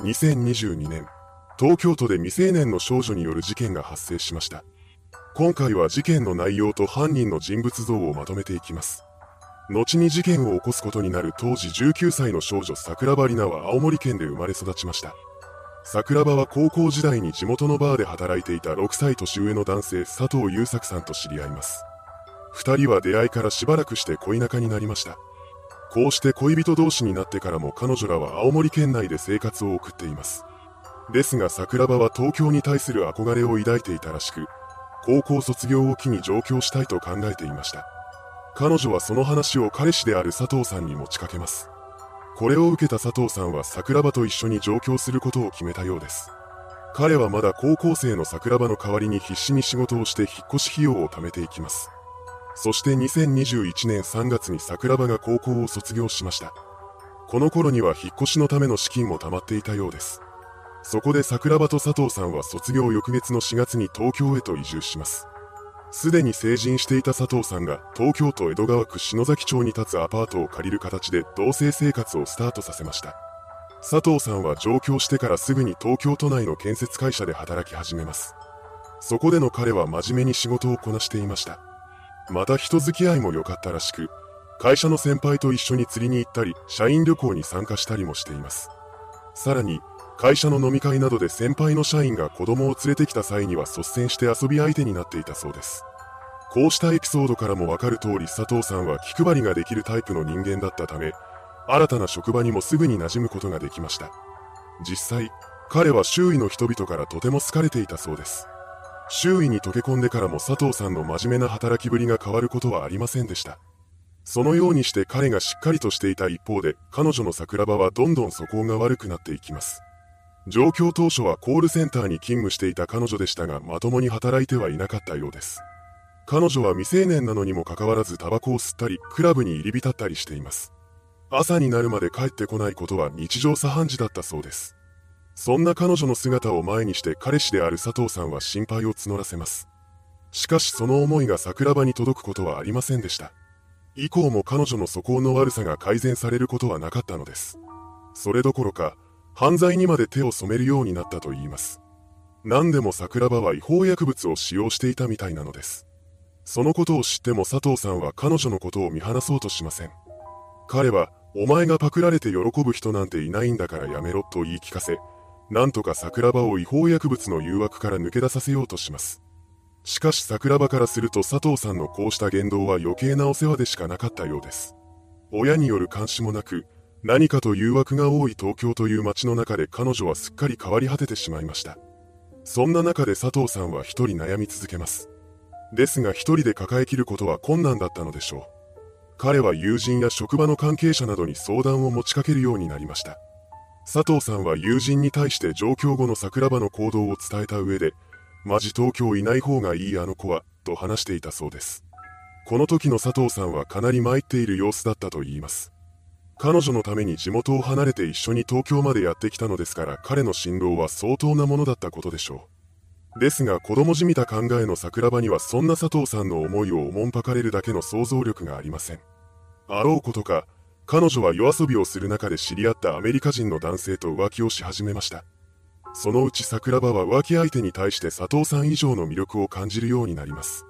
2022年、東京都で未成年の少女による事件が発生しました。今回は事件の内容と犯人の人物像をまとめていきます。後に事件を起こすことになる当時19歳の少女桜庭里奈は青森県で生まれ育ちました。桜庭は高校時代に地元のバーで働いていた6歳年上の男性佐藤優作さんと知り合います。二人は出会いからしばらくして恋仲になりました。こうして恋人同士になってからも彼女らは青森県内で生活を送っています。ですが桜庭は東京に対する憧れを抱いていたらしく、高校卒業を機に上京したいと考えていました。彼女はその話を彼氏である佐藤さんに持ちかけます。これを受けた佐藤さんは桜庭と一緒に上京することを決めたようです。彼はまだ高校生の桜庭の代わりに必死に仕事をして引っ越し費用を貯めていきます。そして2021年3月に桜庭が高校を卒業しました。この頃には引っ越しのための資金も貯まっていたようです。そこで桜庭と佐藤さんは卒業翌月の4月に東京へと移住します。すでに成人していた佐藤さんが東京都江戸川区篠崎町に立つアパートを借りる形で同棲生活をスタートさせました。佐藤さんは上京してからすぐに東京都内の建設会社で働き始めます。そこでの彼は真面目に仕事をこなしていました。また人付き合いも良かったらしく、会社の先輩と一緒に釣りに行ったり、社員旅行に参加したりもしています。さらに、会社の飲み会などで先輩の社員が子供を連れてきた際には率先して遊び相手になっていたそうです。こうしたエピソードからもわかる通り佐藤さんは気配りができるタイプの人間だったため、新たな職場にもすぐに馴染むことができました。実際、彼は周囲の人々からとても好かれていたそうです。周囲に溶け込んでからも佐藤さんの真面目な働きぶりが変わることはありませんでした。そのようにして彼がしっかりとしていた一方で、彼女の桜庭はどんどん素行が悪くなっていきます。上京当初はコールセンターに勤務していた彼女でしたが、まともに働いてはいなかったようです。彼女は未成年なのにもかかわらずタバコを吸ったり、クラブに入り浸ったりしています。朝になるまで帰ってこないことは日常茶飯事だったそうです。そんな彼女の姿を前にして彼氏である佐藤さんは心配を募らせます。しかしその思いが桜庭に届くことはありませんでした。以降も彼女の素行の悪さが改善されることはなかったのです。それどころか、犯罪にまで手を染めるようになったと言います。何でも桜庭は違法薬物を使用していたみたいなのです。そのことを知っても佐藤さんは彼女のことを見放そうとしません。彼は、お前がパクられて喜ぶ人なんていないんだからやめろと言い聞かせ、なんとか桜庭を違法薬物の誘惑から抜け出させようとします。しかし桜庭からすると佐藤さんのこうした言動は余計なお世話でしかなかったようです。親による監視もなく、何かと誘惑が多い東京という街の中で彼女はすっかり変わり果ててしまいました。そんな中で佐藤さんは一人悩み続けます。ですが一人で抱えきることは困難だったのでしょう。彼は友人や職場の関係者などに相談を持ちかけるようになりました。佐藤さんは友人に対して上京後の桜庭の行動を伝えた上で、マジ東京いない方がいいあの子は、と話していたそうです。この時の佐藤さんはかなり参っている様子だったと言います。彼女のために地元を離れて一緒に東京までやってきたのですから彼の辛労は相当なものだったことでしょう。ですが子供じみた考えの桜庭にはそんな佐藤さんの思いをおもんぱかれるだけの想像力がありません。あろうことか、彼女は夜遊びをする中で知り合ったアメリカ人の男性と浮気をし始めました。そのうち桜庭は浮気相手に対して佐藤さん以上の魅力を感じるようになります。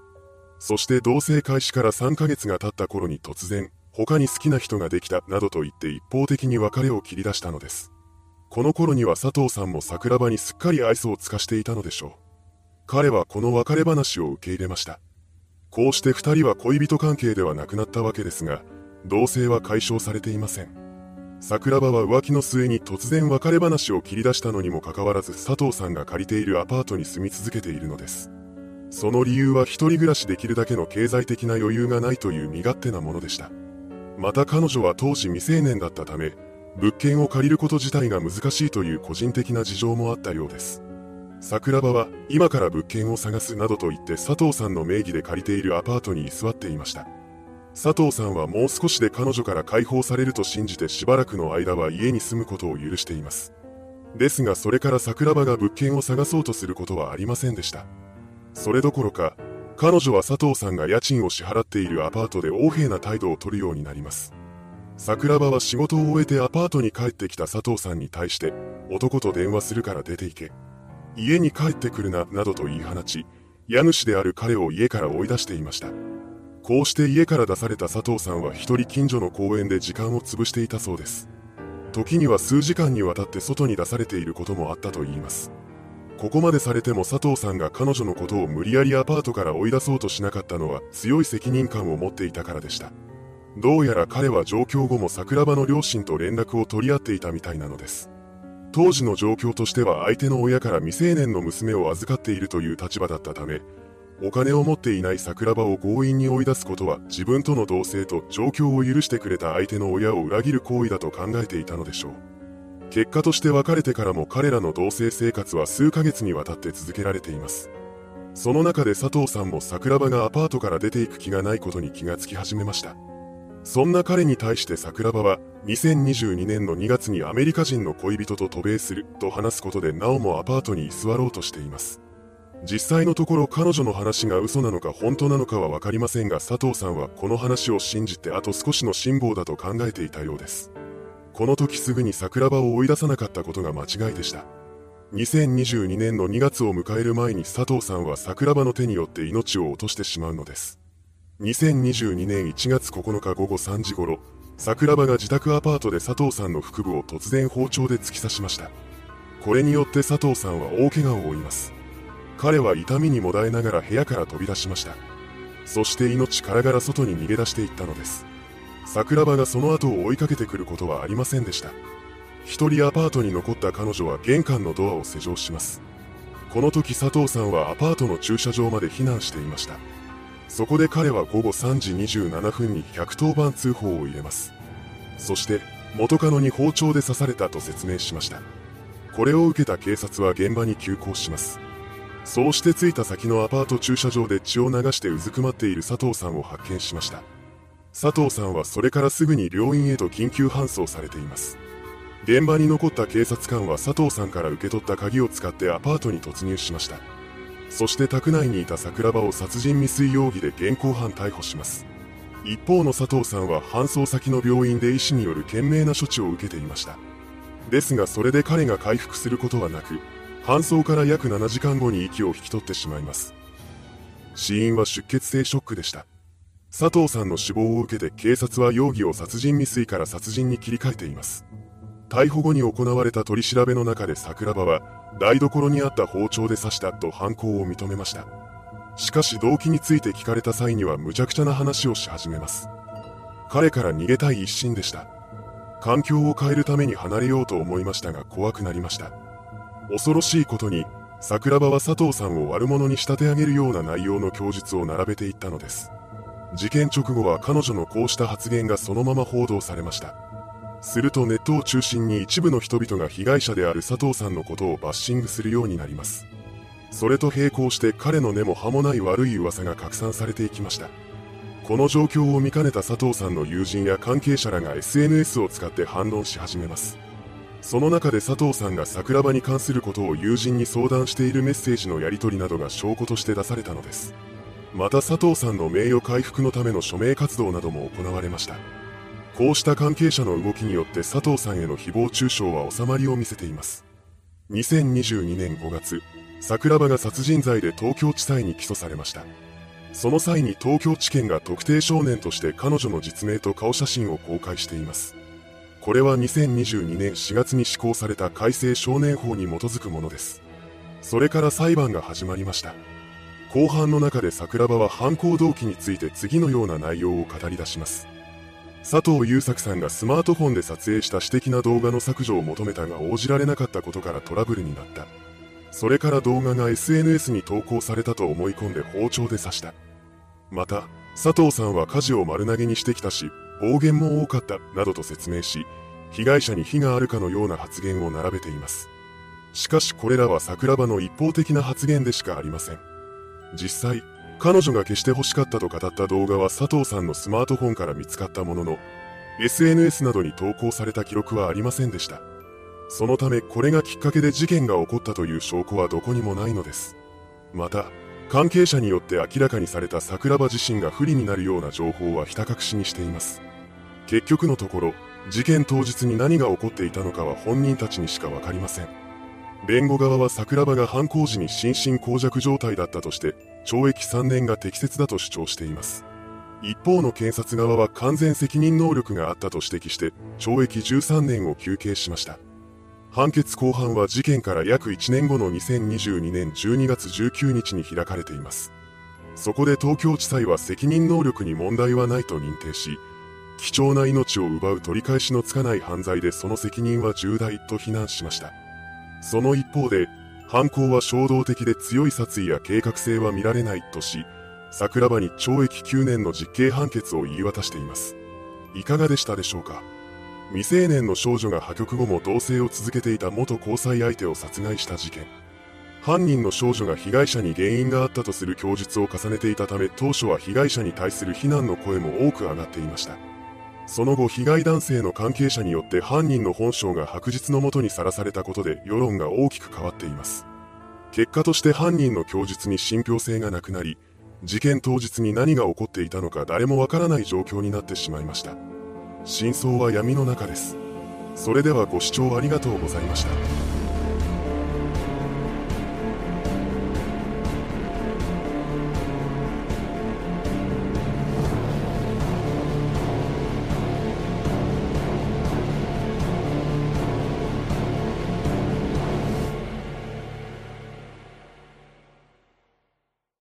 そして同棲開始から3ヶ月が経った頃に突然、他に好きな人ができたなどと言って一方的に別れを切り出したのです。この頃には佐藤さんも桜庭にすっかり愛想を尽かしていたのでしょう。彼はこの別れ話を受け入れました。こうして二人は恋人関係ではなくなったわけですが、同棲は解消されていません。桜庭は浮気の末に突然別れ話を切り出したのにもかかわらず佐藤さんが借りているアパートに住み続けているのです。その理由は一人暮らしできるだけの経済的な余裕がないという身勝手なものでした。また彼女は当時未成年だったため、物件を借りること自体が難しいという個人的な事情もあったようです。桜庭は今から物件を探すなどと言って佐藤さんの名義で借りているアパートに居座っていました。佐藤さんはもう少しで彼女から解放されると信じてしばらくの間は家に住むことを許しています。ですがそれから桜庭が物件を探そうとすることはありませんでした。それどころか、彼女は佐藤さんが家賃を支払っているアパートで横柄な態度をとるようになります。桜庭は仕事を終えてアパートに帰ってきた佐藤さんに対して、男と電話するから出て行け。家に帰ってくるな、などと言い放ち、家主である彼を家から追い出していました。こうして家から出された佐藤さんは一人近所の公園で時間を潰していたそうです。時には数時間にわたって外に出されていることもあったといいます。ここまでされても佐藤さんが彼女のことを無理やりアパートから追い出そうとしなかったのは強い責任感を持っていたからでした。どうやら彼は上京後も桜庭の両親と連絡を取り合っていたみたいなのです。当時の状況としては相手の親から未成年の娘を預かっているという立場だったため、お金を持っていない桜庭を強引に追い出すことは自分との同棲と状況を許してくれた相手の親を裏切る行為だと考えていたのでしょう。結果として別れてからも彼らの同棲生活は数ヶ月にわたって続けられています。その中で佐藤さんも桜庭がアパートから出ていく気がないことに気がつき始めました。そんな彼に対して桜庭は2022年の2月にアメリカ人の恋人と渡米すると話すことでなおもアパートに居座ろうとしています。実際のところ彼女の話が嘘なのか本当なのかは分かりませんが佐藤さんはこの話を信じてあと少しの辛抱だと考えていたようです。この時すぐに桜庭を追い出さなかったことが間違いでした。2022年の2月を迎える前に佐藤さんは桜庭の手によって命を落としてしまうのです。2022年1月9日午後3時頃、桜庭が自宅アパートで佐藤さんの腹部を突然包丁で突き刺しました。これによって佐藤さんは大怪我を負います。彼は痛みにもだえながら部屋から飛び出しました。そして命からがら外に逃げ出していったのです。桜庭がその後を追いかけてくることはありませんでした。一人アパートに残った彼女は玄関のドアを施錠します。この時佐藤さんはアパートの駐車場まで避難していました。そこで彼は午後3時27分に110番通報を入れます。そして、元カノに包丁で刺されたと説明しました。これを受けた警察は現場に急行します。そうして着いた先のアパート駐車場で血を流してうずくまっている佐藤さんを発見しました。佐藤さんはそれからすぐに病院へと緊急搬送されています。現場に残った警察官は佐藤さんから受け取った鍵を使ってアパートに突入しました。そして宅内にいた桜庭を殺人未遂容疑で現行犯逮捕します。一方の佐藤さんは搬送先の病院で医師による懸命な処置を受けていました。ですがそれで彼が回復することはなく、搬送から約7時間後に息を引き取ってしまいます。死因は出血性ショックでした。佐藤さんの死亡を受けて警察は容疑を殺人未遂から殺人に切り替えています。逮捕後に行われた取り調べの中で桜庭は、台所にあった包丁で刺したと犯行を認めました。しかし動機について聞かれた際には無茶苦茶な話をし始めます。彼から逃げたい一心でした。環境を変えるために離れようと思いましたが怖くなりました。恐ろしいことに、桜庭は佐藤さんを悪者に仕立て上げるような内容の供述を並べていったのです。事件直後は彼女のこうした発言がそのまま報道されました。するとネットを中心に一部の人々が被害者である佐藤さんのことをバッシングするようになります。それと並行して彼の根も葉もない悪い噂が拡散されていきました。この状況を見かねた佐藤さんの友人や関係者らが SNS を使って反論し始めます。その中で佐藤さんが桜庭に関することを友人に相談しているメッセージのやり取りなどが証拠として出されたのです。また佐藤さんの名誉回復のための署名活動なども行われました。こうした関係者の動きによって佐藤さんへの誹謗中傷は収まりを見せています。2022年5月、桜庭が殺人罪で東京地裁に起訴されました。その際に東京地検が特定少年として彼女の実名と顔写真を公開しています。これは2022年4月に施行された改正少年法に基づくものです。それから裁判が始まりました。後半の中で桜庭は犯行動機について次のような内容を語り出します。佐藤優作さんがスマートフォンで撮影した私的な動画の削除を求めたが応じられなかったことからトラブルになった。それから動画が SNS に投稿されたと思い込んで包丁で刺した。また、佐藤さんは火事を丸投げにしてきたし、暴言も多かった、などと説明し、被害者に非があるかのような発言を並べています。しかしこれらは桜庭の一方的な発言でしかありません。実際、彼女が消して欲しかったと語った動画は佐藤さんのスマートフォンから見つかったものの、SNS などに投稿された記録はありませんでした。そのためこれがきっかけで事件が起こったという証拠はどこにもないのです。また、関係者によって明らかにされた桜庭自身が不利になるような情報はひた隠しにしています。結局のところ、事件当日に何が起こっていたのかは本人たちにしかわかりません。弁護側は桜庭が犯行時に心神耗弱状態だったとして、懲役3年が適切だと主張しています。一方の検察側は完全責任能力があったと指摘して、懲役13年を求刑しました。判決公判は事件から約1年後の2022年12月19日に開かれています。そこで東京地裁は責任能力に問題はないと認定し、貴重な命を奪う取り返しのつかない犯罪でその責任は重大と非難しました。その一方で、犯行は衝動的で強い殺意や計画性は見られないとし、桜庭に懲役9年の実刑判決を言い渡しています。いかがでしたでしょうか？未成年の少女が破局後も同棲を続けていた元交際相手を殺害した事件。犯人の少女が被害者に原因があったとする供述を重ねていたため当初は被害者に対する非難の声も多く上がっていました。その後被害男性の関係者によって犯人の本性が白日のもとにさらされたことで世論が大きく変わっています。結果として犯人の供述に信憑性がなくなり、事件当日に何が起こっていたのか誰もわからない状況になってしまいました。真相は闇の中です。それではご視聴ありがとうございました。